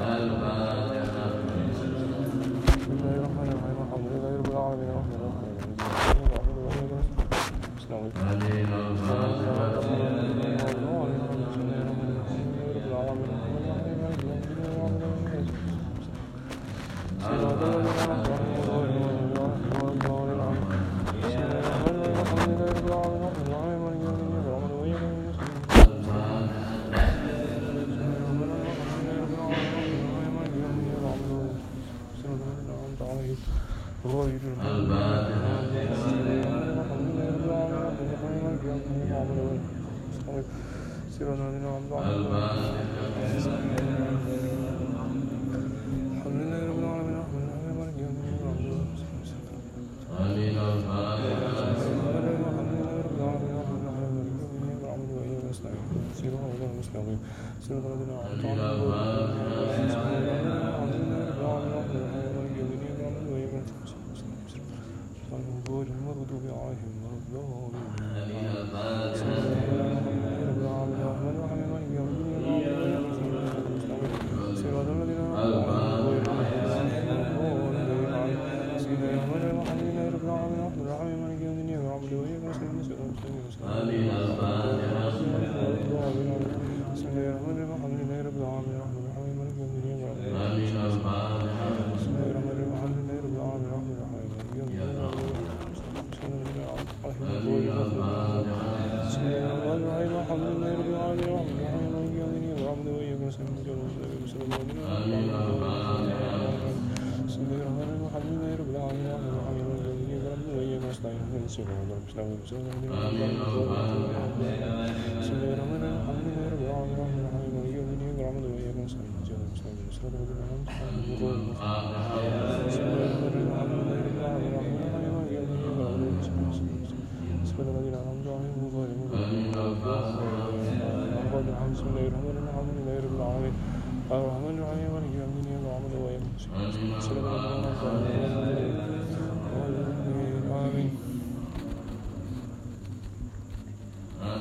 なるのか就是他们就那 Amen.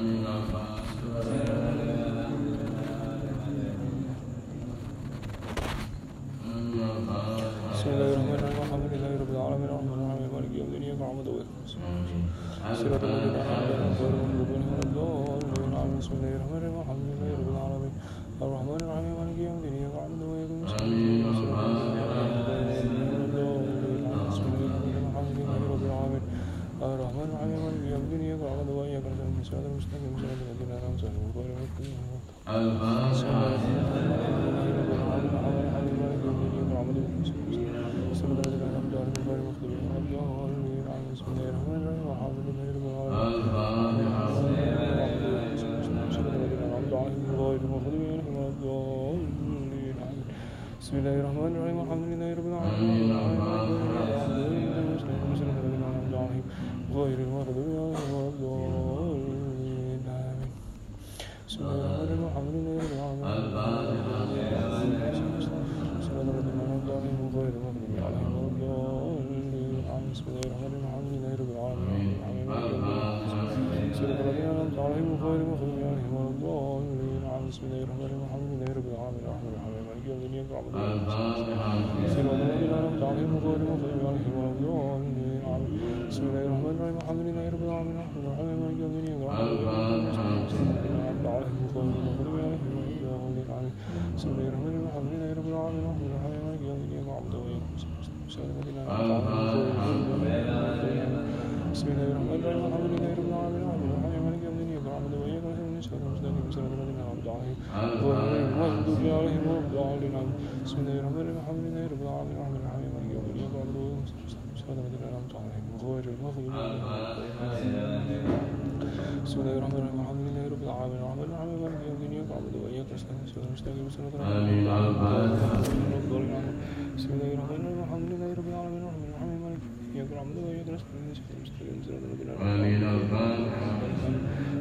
願いします。 사람들을 함당해 무거워를 하고 بسم الله الرحمن الرحيم الحمد لله رب العالمين الرحمن الرحيم مالك يوم الدين اياك نعبد واياك نستعين صراط المستقيم صراط الذين بسم الله الرحمن الرحيم الحمد لله رب العالمين الرحمن الرحيم مالك اياك نعبد واياك نستعين صراط المستقيم صراط الذين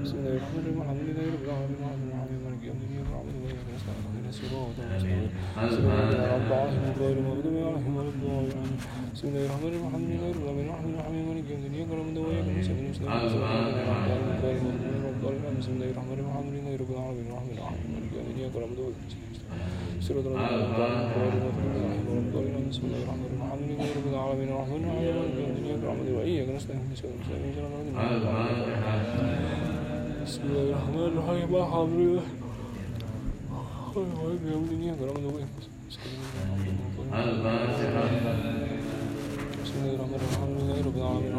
بسم الله الرحمن الرحيم الحمد لله رب العالمين الرحمن الرحيم مالك يوم الدين اياك نعبد بسم الله الرحمن الرحيم. الحمد لله رب العالمين الرحمن الرحيم مالك يوم الدين اياك نعبد واياك نستعين اهدنا الصراط بسم الله الرحمن الرحيم الحمد لله رب العالمين الرحمن الرحيم مالك يوم الدين اياك نعبد واياك صراط بسم الله الرحمن الرحيم الحمد لله رب العالمين الرحمن الرحيم مالك يوم الدين اياك نعبد واياك نستعين اهدنا الصراط بسم الله الرحمن الرحيم الحمد لله المغضوب عليهم بسم الله الرحمن الرحيم الحمد لله رب العالمين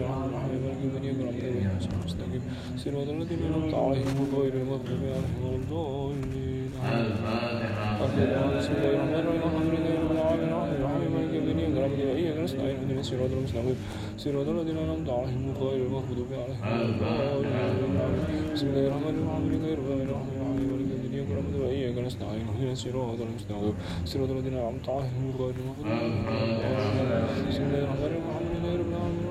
الرحمن الرحيم صراط الذين أنعمت عليهم غير المغضوب عليهم ولا الضالين بسم الله الرحمن الرحيم الحمد لله رب العالمين الرحمن الرحيم مالك يوم الدين إياك نعبد وإياك نستعين اهدنا الصراط المستقيم صراط الذين أنعمت عليهم غير المغضوب عليهم ولا الضالين بسم الله الرحمن الرحيم الحمد لله رب العالمين الرحمن الرحيم مالك يوم الدين إياك نعبد وإياك نستعين اهدنا الصراط المستقيم صراط الذين أنعمت عليهم غير المغضوب عليهم بسم الله الرحمن الرحيم الحمد لله رب العالمين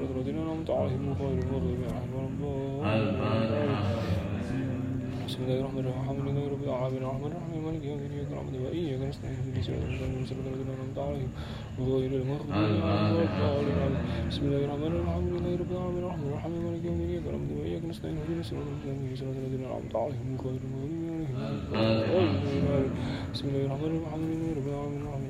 صراط الذين أنعمت عليهم غير المغضوب عليهم ولا الضالين بسم الله الرحمن الرحيم الحمد لله رب العالمين الرحمن الرحيم مالك يوم الدين إياك نعبد وإياك نستعين اهدنا الصراط المستقيم صراط الذين أنعمت عليهم غير المغضوب عليهم ولا الضالين بسم الله الرحمن الرحيم الحمد لله رب العالمين الرحمن الرحيم مالك يوم الدين إياك نعبد وإياك نستعين اهدنا الصراط المستقيم صراط الذين أنعمت عليهم غير المغضوب عليهم ولا الضالين بسم الله الرحمن الرحيم الحمد لله رب العالمين الرحمن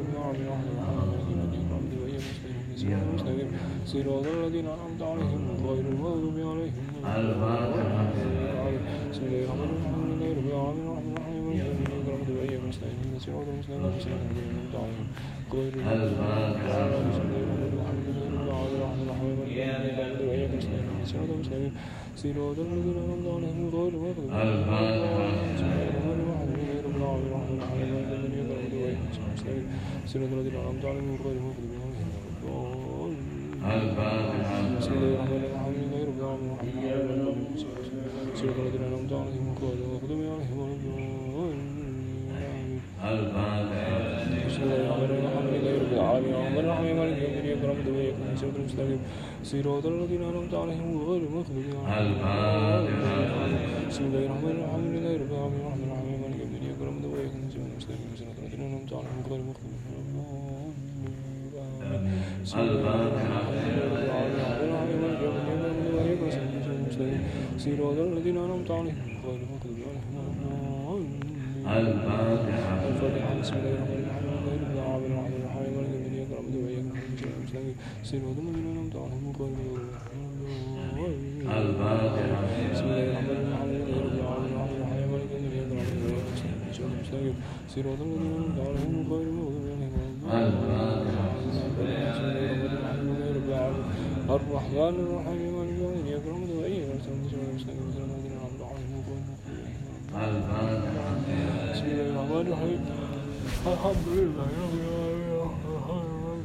رب نعبد وإياك نستعين اهدنا الصراط المستقيم صراط الذين أنعمت عليهم غير المغضوب عليهم بسم الله الرحمن الرحيم. الحمد لله رب العالمين الرحمن الرحيم مالك يوم الدين إياك نعبد وإياك نستعين الصراط المستقيم صراط الذين أنعمت عليهم غير المغضوب عليهم بسم الله الرحمن الرحيم الحمد لله رب العالمين الرحمن الرحيم مالك يوم الدين إياك نعبد وإياك نستعين الصراط المستقيم صراط الذين أنعمت عليهم غير المغضوب عليهم بسم الله الرحمن الرحيم الحمد لله رب العالمين الرحمن الرحيم مالك يوم الدين نستعين صراط الذين أنعمت عليهم غير المغضوب عليهم بسم الله الرحمن الرحيم الحمد لله رب العالمين. الرحمن الرحيم صراط الذين أنعمت عليهم غير المغضوب عليهم ولا الضالين بسم الله الرحمن الرحيم الذين أنعمت عليهم غير المغضوب صراط الذين أنعمت عليهم غير المغضوب عليهم بسم الله الرحمن الرحيم مالك يوم الدين إياك نعبد وإياك نستعين المستقيم صراط الذين أنعمت عليهم غير المغضوب عليهم ولا الضالين الفاتحة بسم الله الرحمن الرحيم الحمد لله رب العالمين الرحمن الرحيم مالك يوم الدين إياك نعبد وإياك نستعين المستقيم صراط الذين أنعمت عليهم غير المغضوب عليهم بسم الرحمن الرحيم مالك يوم الدين إياك نعبد وإياك نستعين المستقيم صراط الذين أنعمت عليهم غير المغضوب عليهم بسم الله الرحمن الرحيم الحمد لله رب العالمين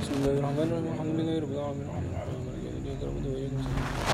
بسم الله الرحمن الرحيم الحمد لله رب العالمين الرحمن الرحيم مالك يوم الدين إياك نعبد وإياك نستعين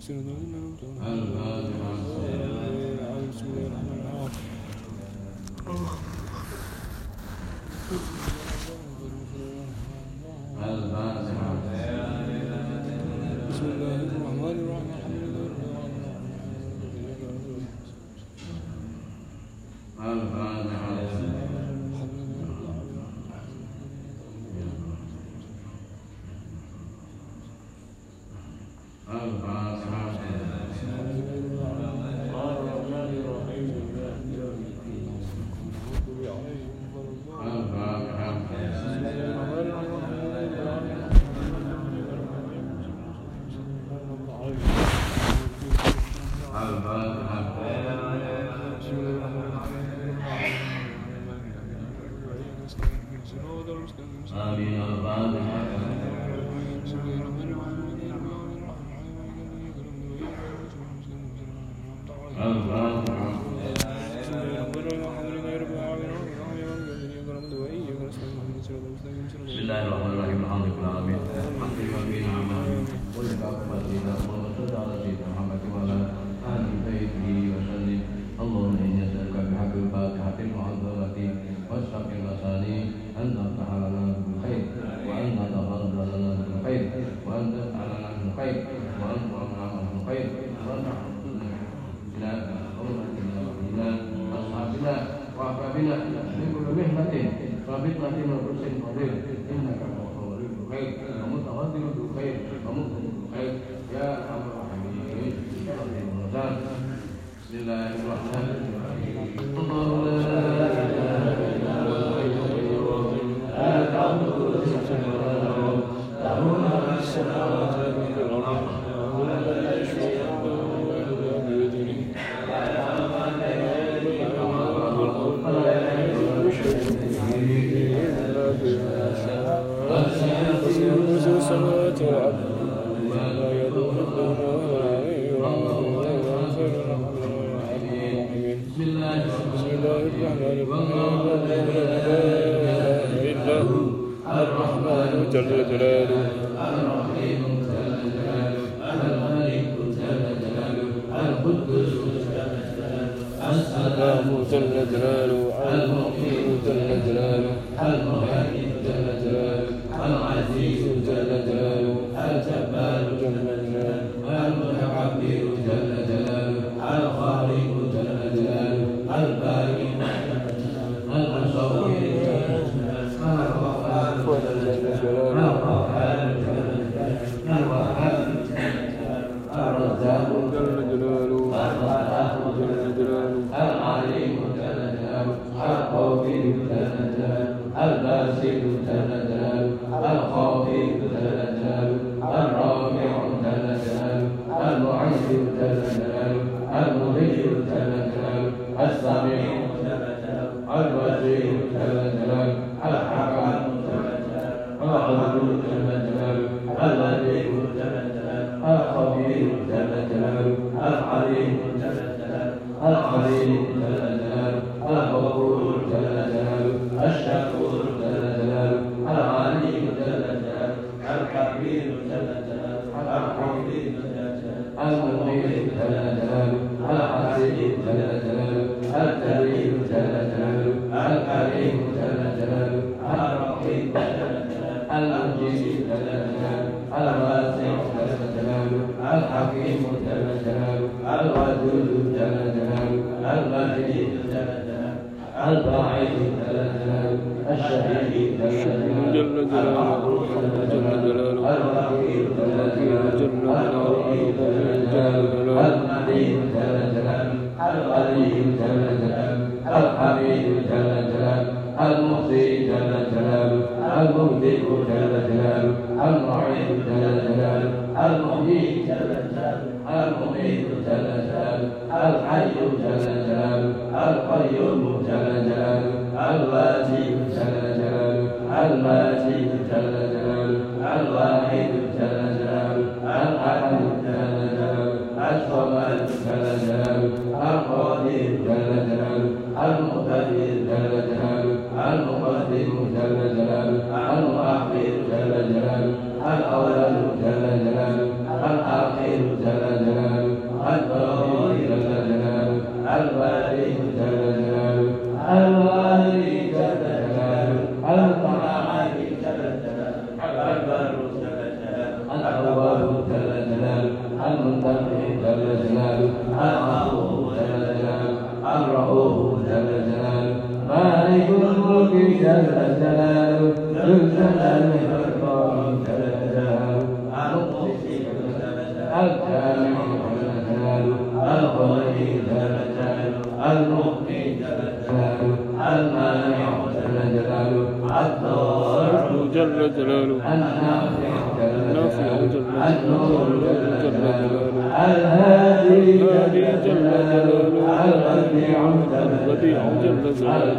Sınırlarına الله الرحمن الرحيم. الحمد لله العالمين. الحمد لله الحفيظ جل جلاله المقيم جل جلاله الكريم جل جلاله الكريم جل جلاله الرقيب جل جلاله المجيب جل جلاله الواسع جل جلاله الحكيم جل جلاله الودود جل جلاله المجيد جل جلاله البعيد جل جلاله الشهيد جل جلاله جل جلاله جل جلاله الوكيل جل جلاله الواحد جل جلاله. النافع جل جلاله. الهادي جل جلاله. البديع جل جلاله.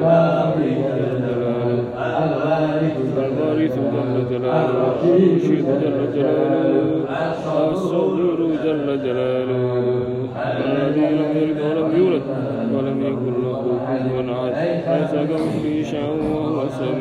الوارث جل جلاله. الرشيد جل جلاله. الصبور جل جلاله. الذي لم يلد ولم يولد ولم يكن له كفوا أحد. ليس كمثله شيء وهو السميع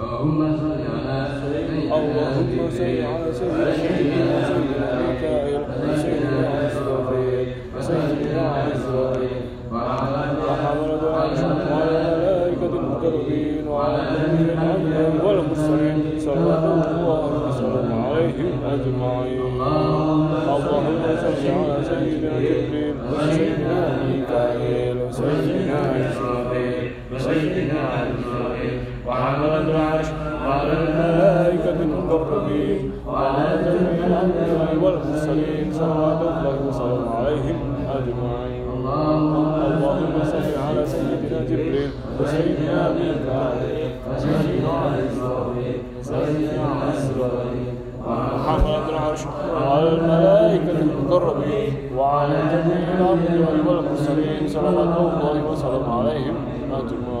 اللهم صل على سيدنا سيدنا ميكائيل وسيدنا إسرافيل وسيدنا عزرائيل وحملة العرش وعلى الملائكة المقربين وعلى الأنبياء والمرسلين صلى الله وسلم عليهم أجمعين اللهم صل على سيدنا جبريل وسيدنا ميكائيل وسيدنا إسرافيل وسيدنا عزرائيل وعلى الملائكة وعلى جميع الأنبياء والمرسلين صلوات الله وسلامه عليهم أجمعين. اللهم صل على سيدنا جبريل وسيدنا ميكائيل وسيدنا إسرائيل وسيدنا إسرائيل محمد العرش وعلى الملائكة المقربين. وعلى جميع الأنبياء والمرسلين. صلوات الله وسلامه عليهم أجمعين.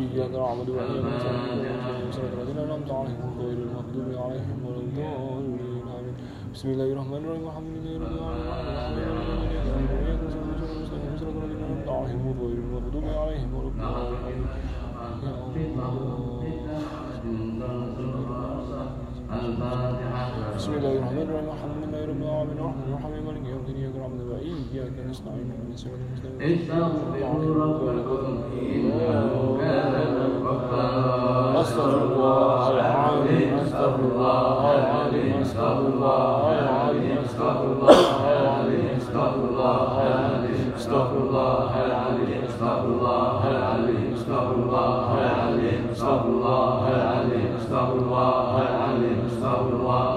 النبي محمد وآله وصحبه وسلم الذين أنعمت عليهم غير المغضوب عليهم ولا الضالين آمين بسم الله الرحمن الرحيم الحمد لله رب العالمين غير المغضوب عليهم ولا الضالين بسم الله الرحمن الرحيم الحمد لله رب العالمين الرحمن الرحيم مالك يوم الدين إياك نعبد وإياك نستعين اهدنا الصراط المستقيم استغفروا ربكم إنه كان غفارا أستغفر الله العظيم أستغفر الله العظيم أستغفر الله العظيم أستغفر الله العظيم أستغفر الله العظيم أستغفر الله العظيم أستغفر الله العظيم أستغفر الله العظيم أستغفر الله العظيم أستغفر الله العظيم أستغفر الله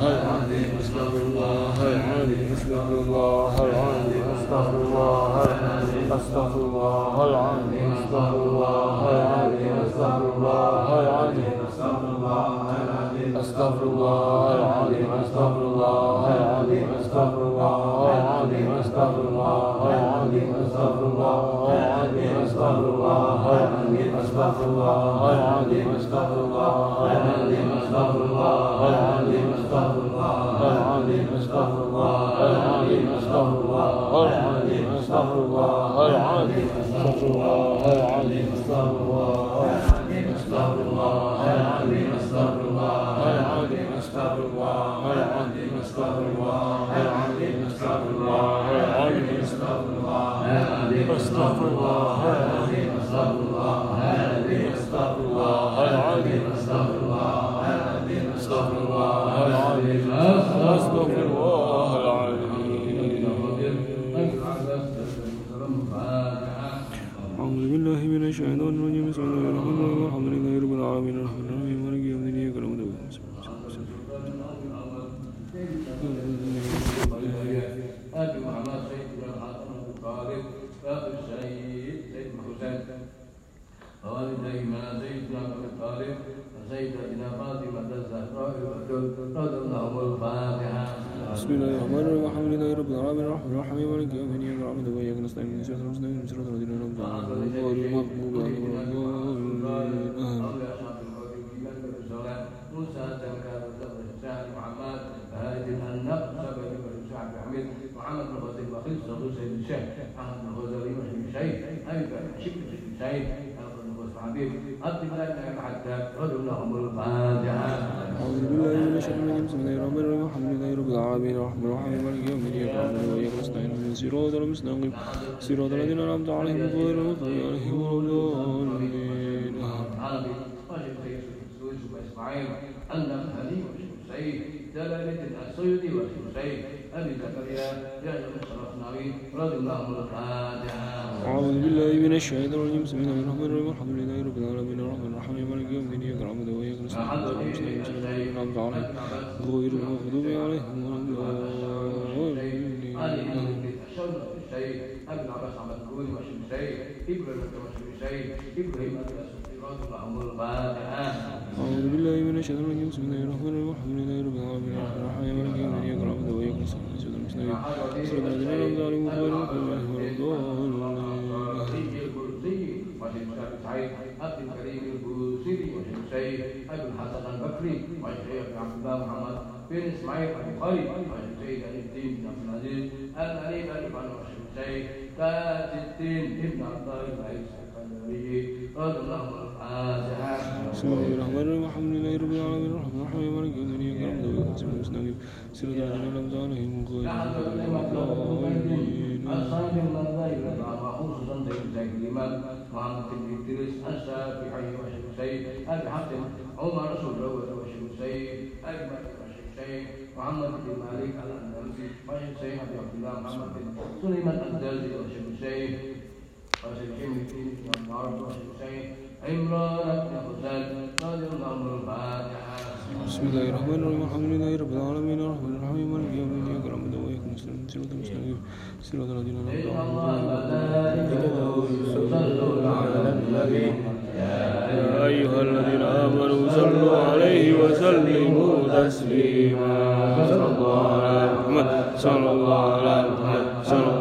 العظيم أستغفر الله العظيم أستغفر الله العظيم أستغفر الله العظيم أستغفر الله العظيم أستغفر الله العظيم أستغفر الله العظيم أستغفر الله العظيم أستغفر الله العظيم أستغفر الله العظيم أستغفر الله العظيم أستغفر الله العظيم أستغفر الله العظيم أستغفر الله العظيم أستغفر الله العظيم أستغفر الله العظيم أستغفر الله العظيم أستغفر الله العظيم أستغفر الله العظيم أستغفر الله العظيم أستغفر الله العظيم أستغفر الله العظيم أستغفر الله خالد بن زيد بن ابي طالب وزيد بن فاطمة الزهراء رضي الله الفاتحة. بسم الله الرحمن الرحيم. الحمد لله رب العالمين. الرحمن الرحيم. مالك يوم الدين. إياك نعبد وإياك نستعين. اهدنا الصراط المستقيم. صراط الذين أنعمت عليهم غير المغضوب عليهم ولا الضالين. موسى زكاة الشاعر محمد هادي الهنق سبع بن شعب حميد. محمد بن غزي البخيل صدوق سيد الشيخ. محمد بن غزي الشيخ. أيضا شكل الشيخ. حبيب عبد الله بن حتى رضي اللهم الفاتحه أعوذ بالله من الشيطان الرجيم. بسم الله الرحمن الرحيم. الحمد لله رب العالمين. الرحمن الرحيم. مالك يوم الدين. إياك نعبد وإياك نستعين. اهدنا الصراط المستقيم. صراط الذين أنعمت عليهم غير المغضوب عليهم ولا الضالين. عربي وجد سيد السويس واسماعيل النبهاني والشمسي جلال الدين السيدي والشمسي أبي زكريا أعوذ بالله من الشيطان الرجيم. بسم الله الرحمن الرحيم. الحمد لله رب العالمين. الرحمن الرحيم. مالك يوم الدين. إياك نعبد وإياك نستعين. اهدنا الصراط عليهم غير المغضوب عليهم ولا الضالين. ابن عباس عبد الكوي واشم شيخ إبراهيم واشم شيخ إبراهيم أعوذ بالله من الشيطان الرجيم بسم الله الرحمن الرحيم الحمد لله رب العالمين الرحمن الرحيم. مالك يوم الدين. إياك نعبد وإياك نستعين. صدق عبد الكريم البوسيري وشيخ سيد ابي الحسن البكري والشيخ عبد الله محمد بن اسماعيل البخاري والشيخ سيد علي الدين بن عبد العزيز الغريب الامام الشيخ سيد تاج الدين ابن عبد الله العزيز Bismillahirrahmanirrahim. Alhamdulillahirabbil alamin. Arrahmanir rahim. بسم الله الرحمن الرحيم. الحمد لله رب العالمين. الرحمن الرحيم. مالك يوم الدين. اكرم من وإياك مسلم صراط المستقيم. صراط الذين أنعمت عليهم غير يا أيها الذين آمنوا صلوا عليه وسلموا تسليما. صلى الله على محمد. صلى الله على محمد. صلى الله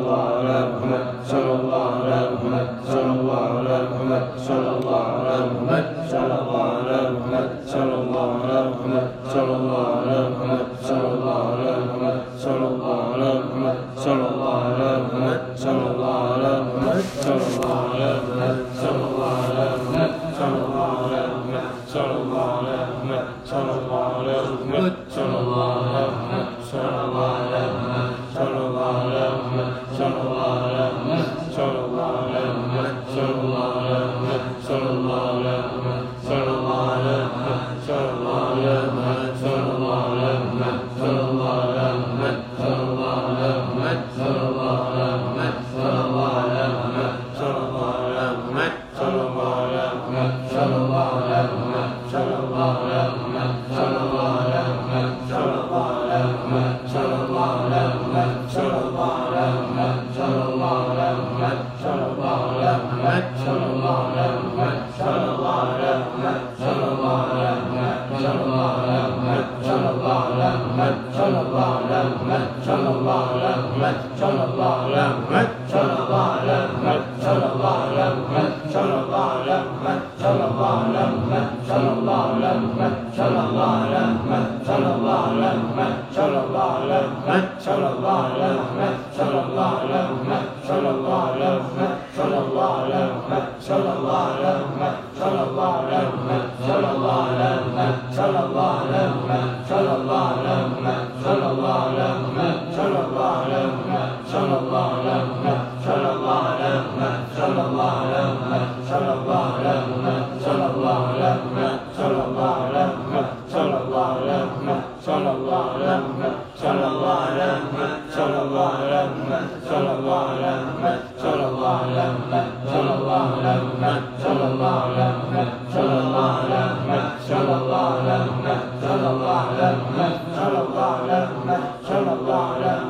صلى الله على محمد صلى الله على محمد صلى الله على محمد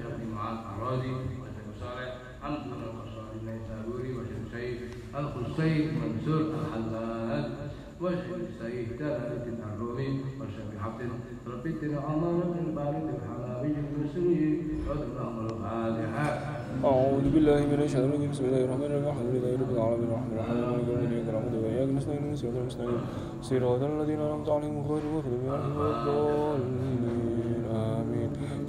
عليهم غير المغضوب عليهم ولا الضالين آمين ابن عباس عبد الكون والشمسي ابن الشمسي إبراهيم ابي أعوذ بالله من الشيطان الرجيم بسم الله الرحمن الرحيم الحمد لله رب العالمين الرحمن الرحيم مالك يوم الدين إياك نعبد وإياك نستعين الصراط المستقيم صراط الذين أنعمت عليهم غير المغضوب عليهم ولا الضالين آمين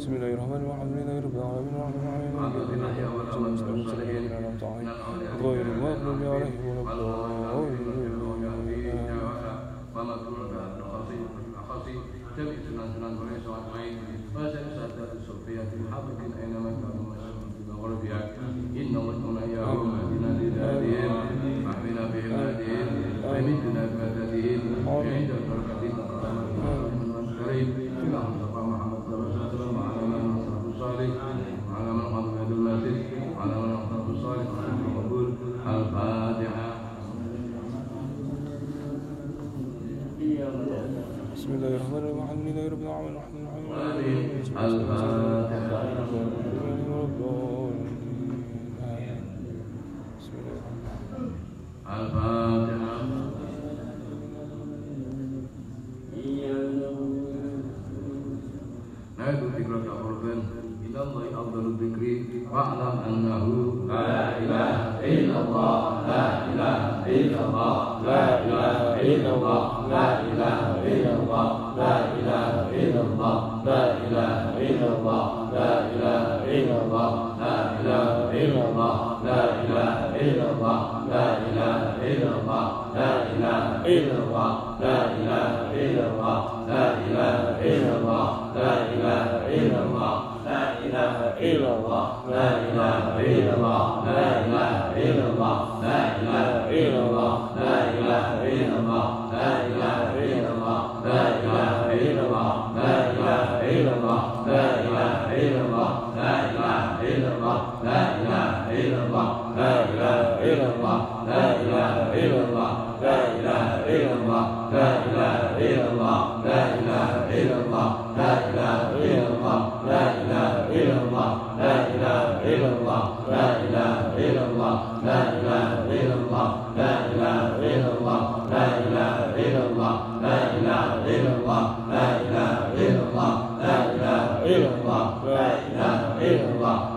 بسم الله الرحمن الرحيم. الحمد لله رب العالمين الرحمن الرحيم مالك يوم الدين نعبد وإياك نستعين صراط الذين أنعمت عليهم غير المغضوب عليهم ولا الضالين. وما كنت نقصي أخصي تبع سنان سنان وليس وعين وسأل سادة الصوفية الحاضر أينما كانوا مسلمين في مغربها إن وجهنا إياهم الله الرحمن الرحيم الحمد لله رب العالمين الرحمن الرحيم الفاتحة الفاتحة يكون ذكرك عرفا إلى الله أفضل الذكر واعلم أنه لا إله إلا الله لا إله إلا الله لا إله إلا الله لا إله But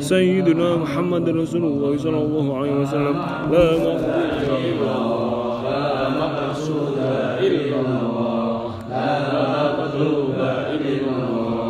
سيدنا محمد رسول الله صلى الله عليه وسلم لا مقصود إلا الله لا مقصود إلا الله لا مطلوب إلا الله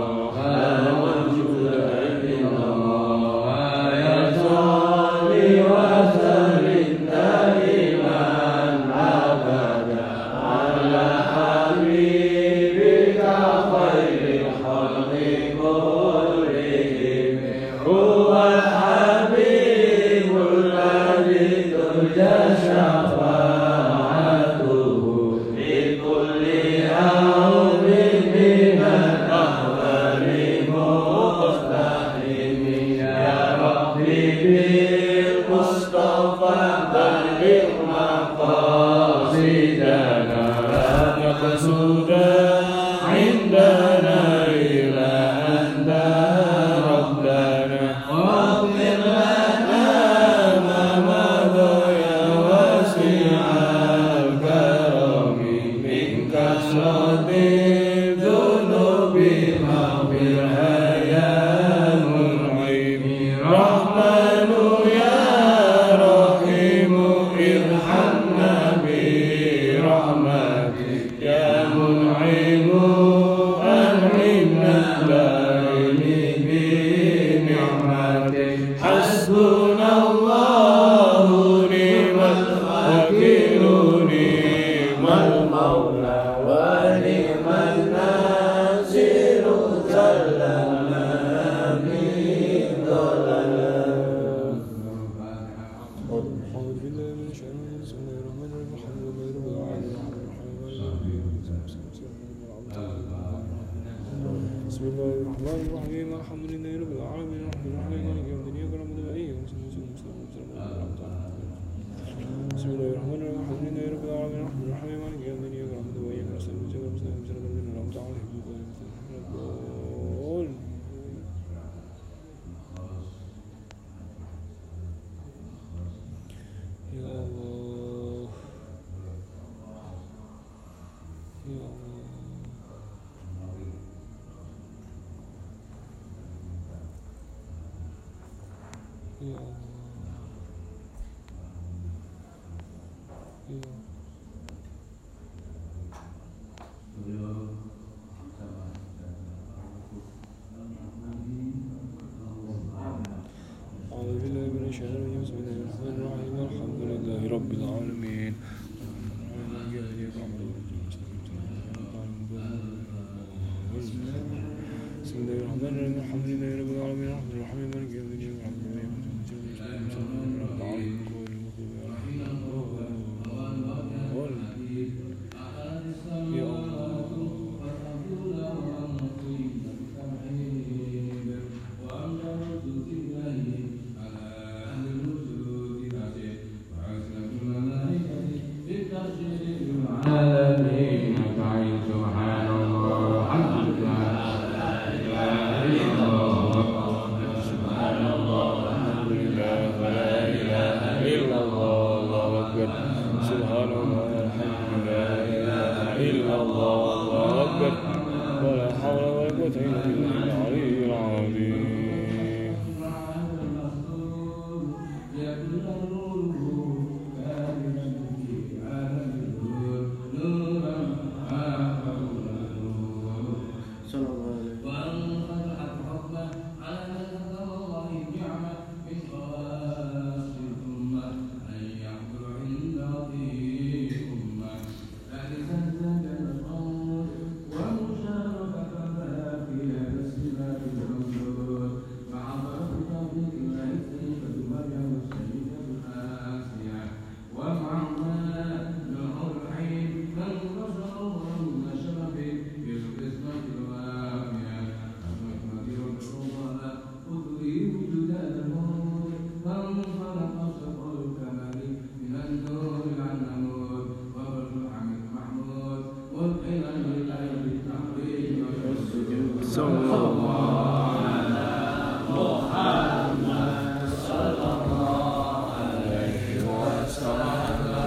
Yeah.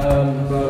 um,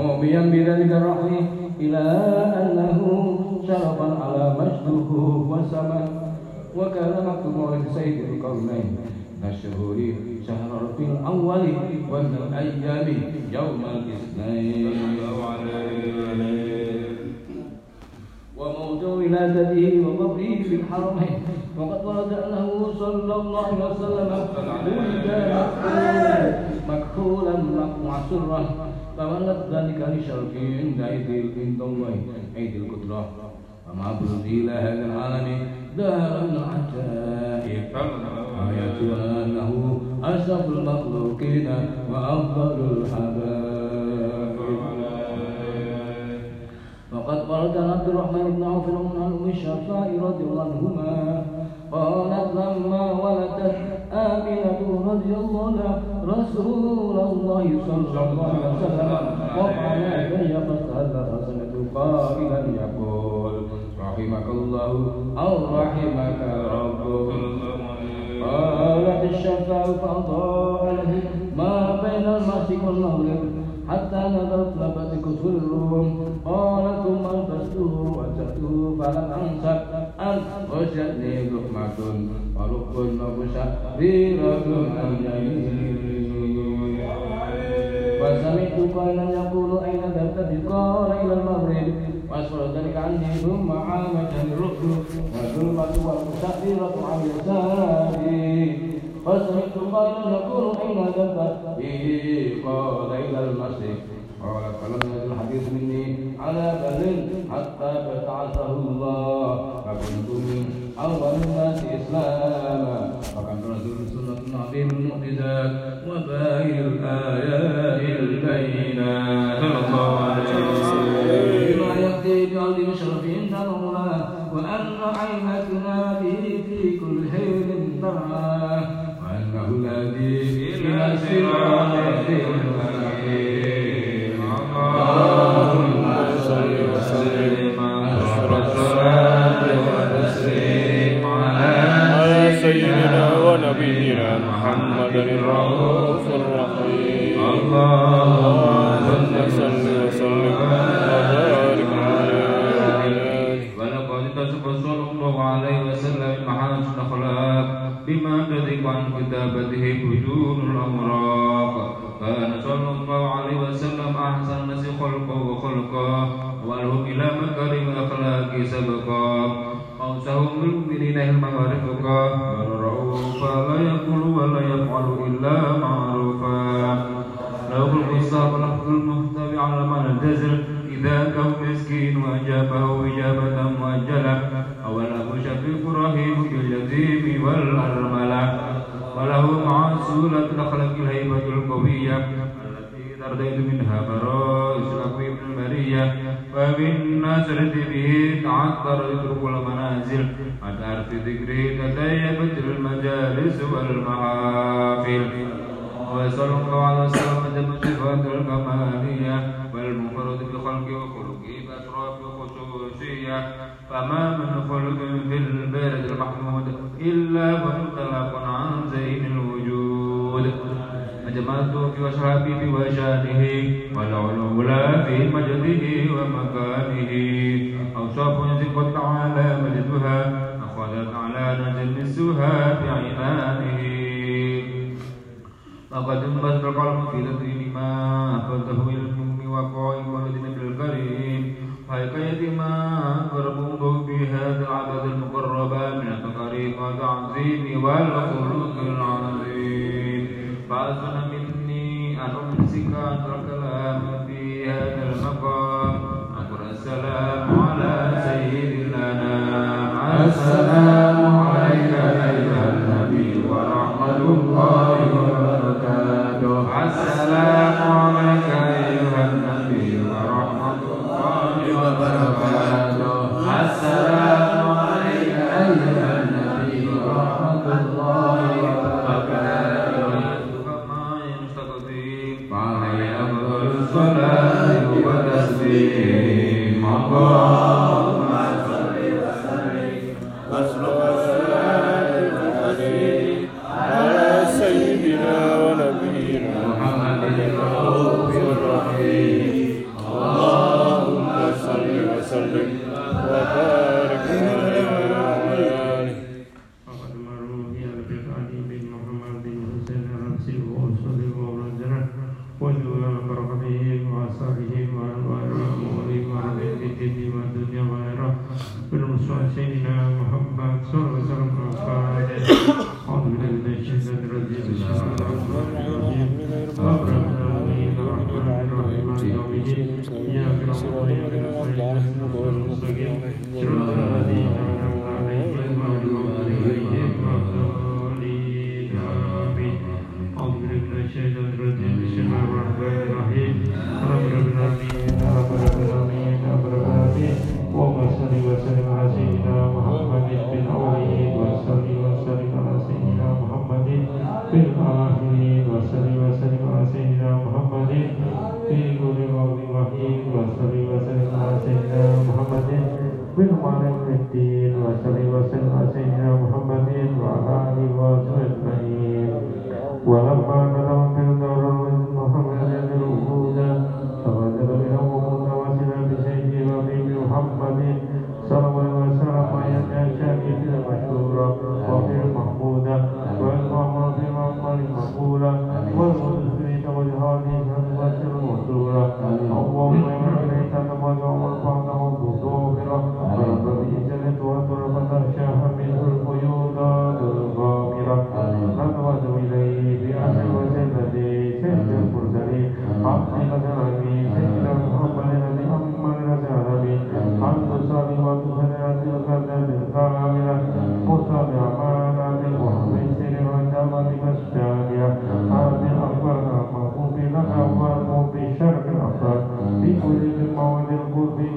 مؤمنا بذلك الرحم إلى أنه شرفا على مجده وسماء وكان مكتوبا لسيد القرنين من الشهور شهر ربيع الأول ومن الأيام يوم الاثنين وموت ولادته وقبره في الحرمين وقد ورد انه صلى الله عليه وسلم ولد مكحولا معسرا فولد ذلك لشرف عند ايدي عند الله ايدي القدره وما برزي إلى هذا العالم دار العجائب آياتنا أنه أشرف المخلوقين وأفضل الحبائب وقد عن عبد الرحمن بن عوف عن ام الشعفاء رضي الله عنهما. قالت لما ولدت آمنة رضي الله عنها رسول الله صلى الله عليه وسلم وقع يدي فاستهل فسمعت قائلا يقول رحمك الله أو رحمك ربك قالت الشفاء فأضاء له ما بين المشرق والمغرب حتى نظرت لبت الروم. قال ثم البسته وجدته فلم انسى ان وجدني لقمة ورب وبشريرة اليمين وسمعت قائلا يقول اين ذهبت قال الى المغرب واسفر ذلك عني ثم عامتني الركن والظلمة والمشريرة عن يساري فسمعت قائلا يقول اين ذهبت قال الى المشرق قال فلم يزل الحديث مني على بر حتى فتعثه الله. فكنت من أول الناس إسلاما. وكان رسول سنة عظيم المعجزات وباين الآيات.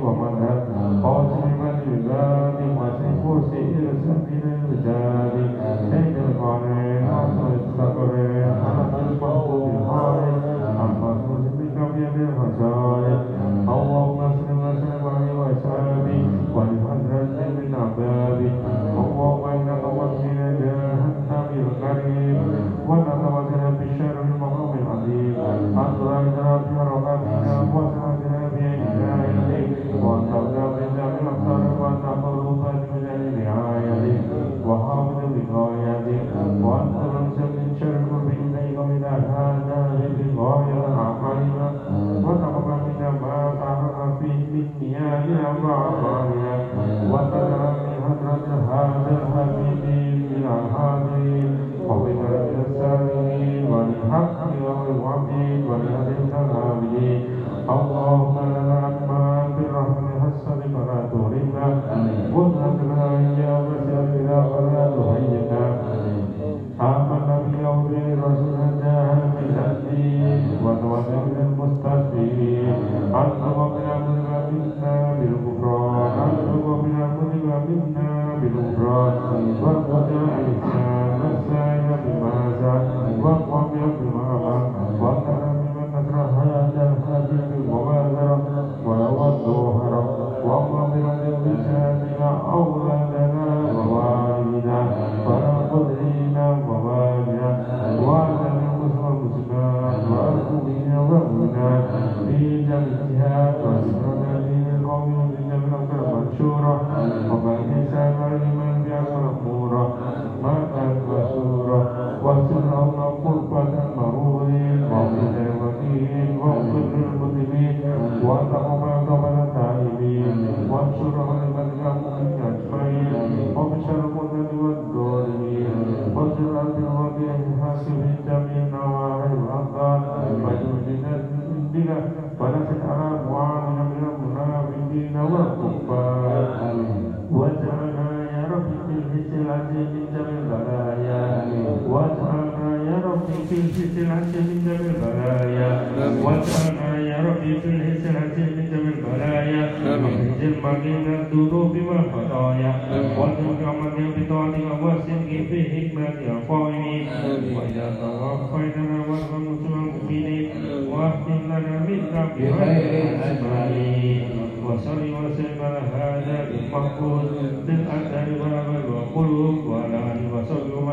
comandato, pode. منا بالمراد والوداع para sekarang wa minna minna wa kubba واجعل من بطاعتك واحسن بحكمتك القائمين واذا توفيتنا وارحم المؤمنين واختم لنا منك بخير اجمعين وصل وسلم على هذا المحفوظ بالاثر والقلوب وعلى اله وصحبه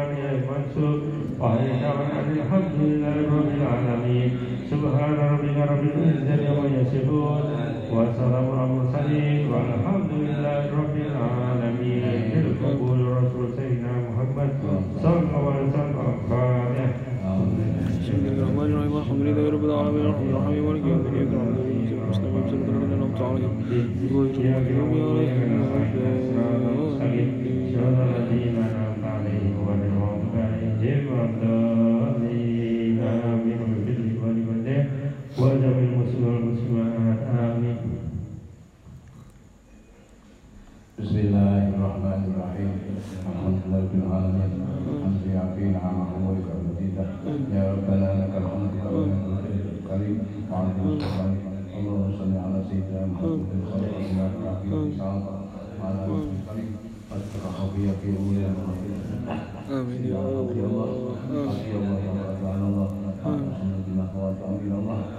Amin ya Allah.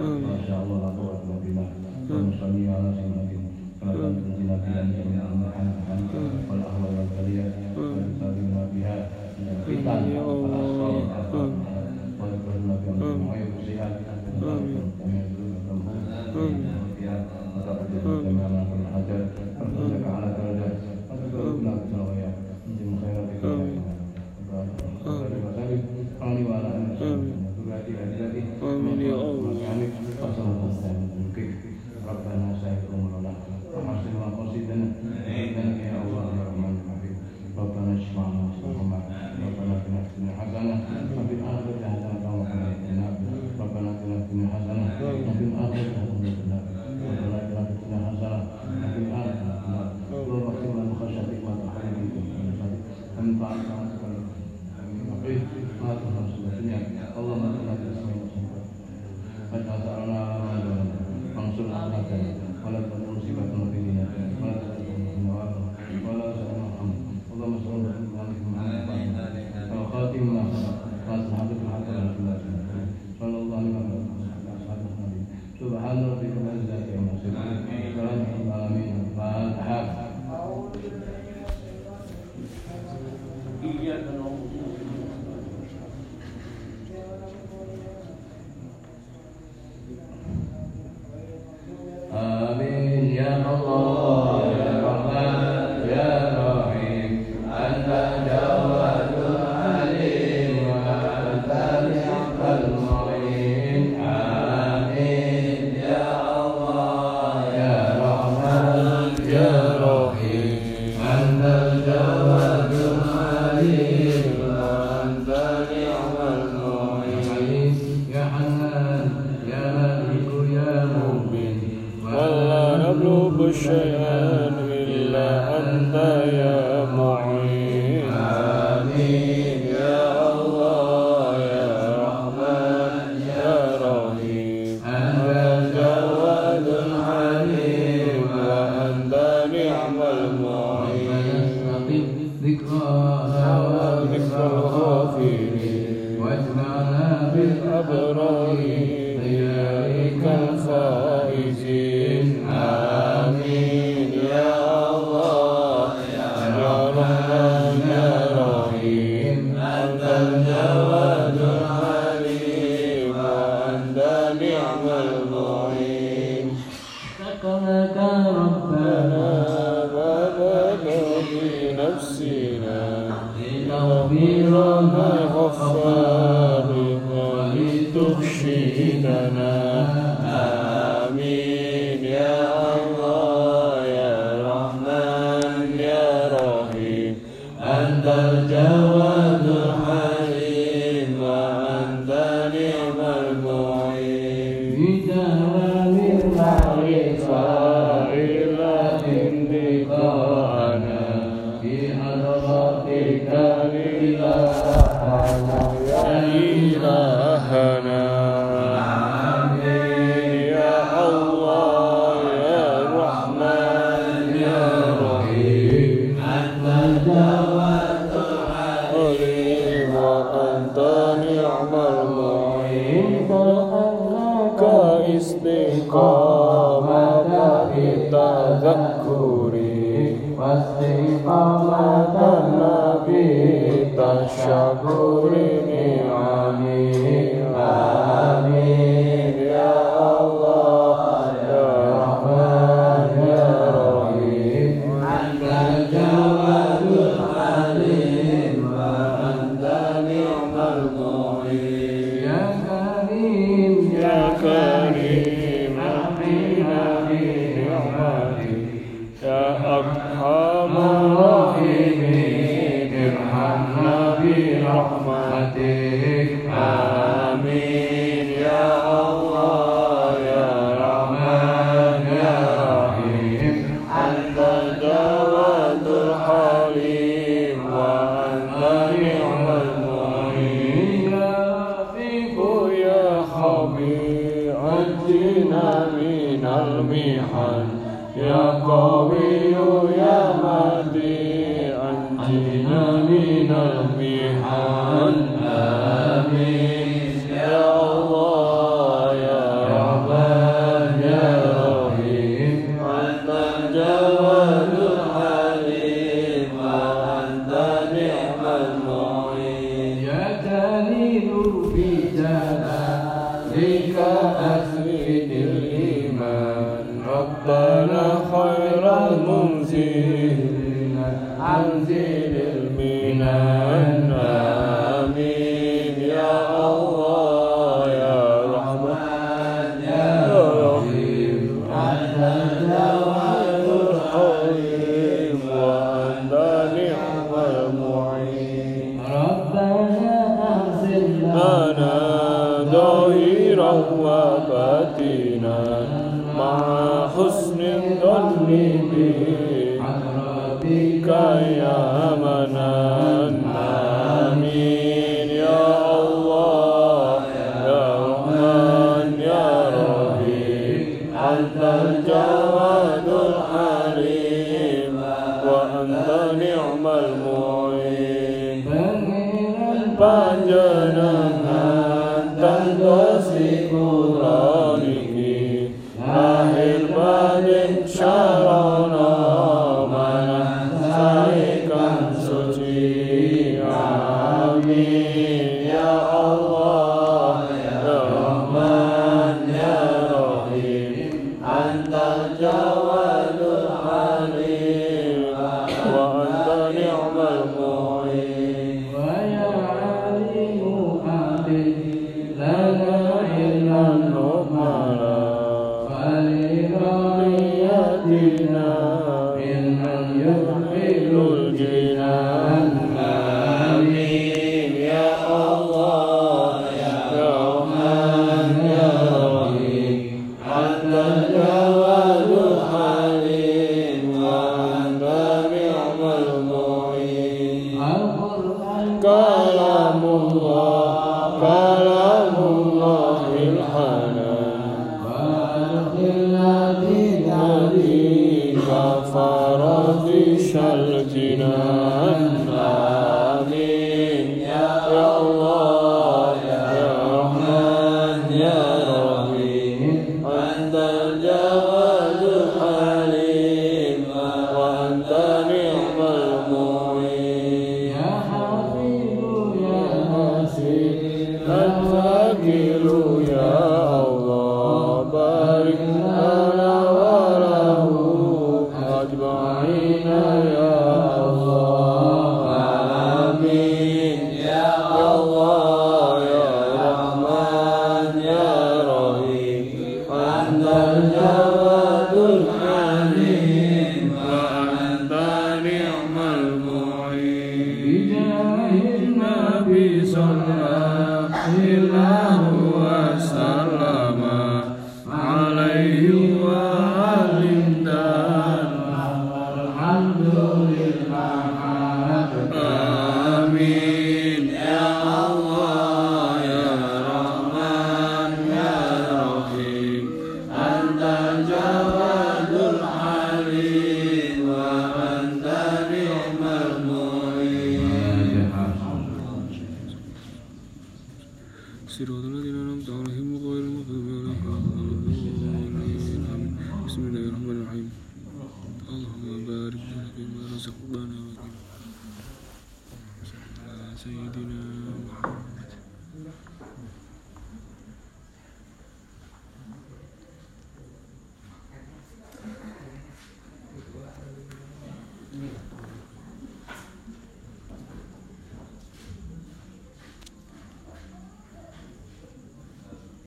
Amin. Amin. كفى نجينا من المحن يا قوي يا مهدي أنجنا من المحن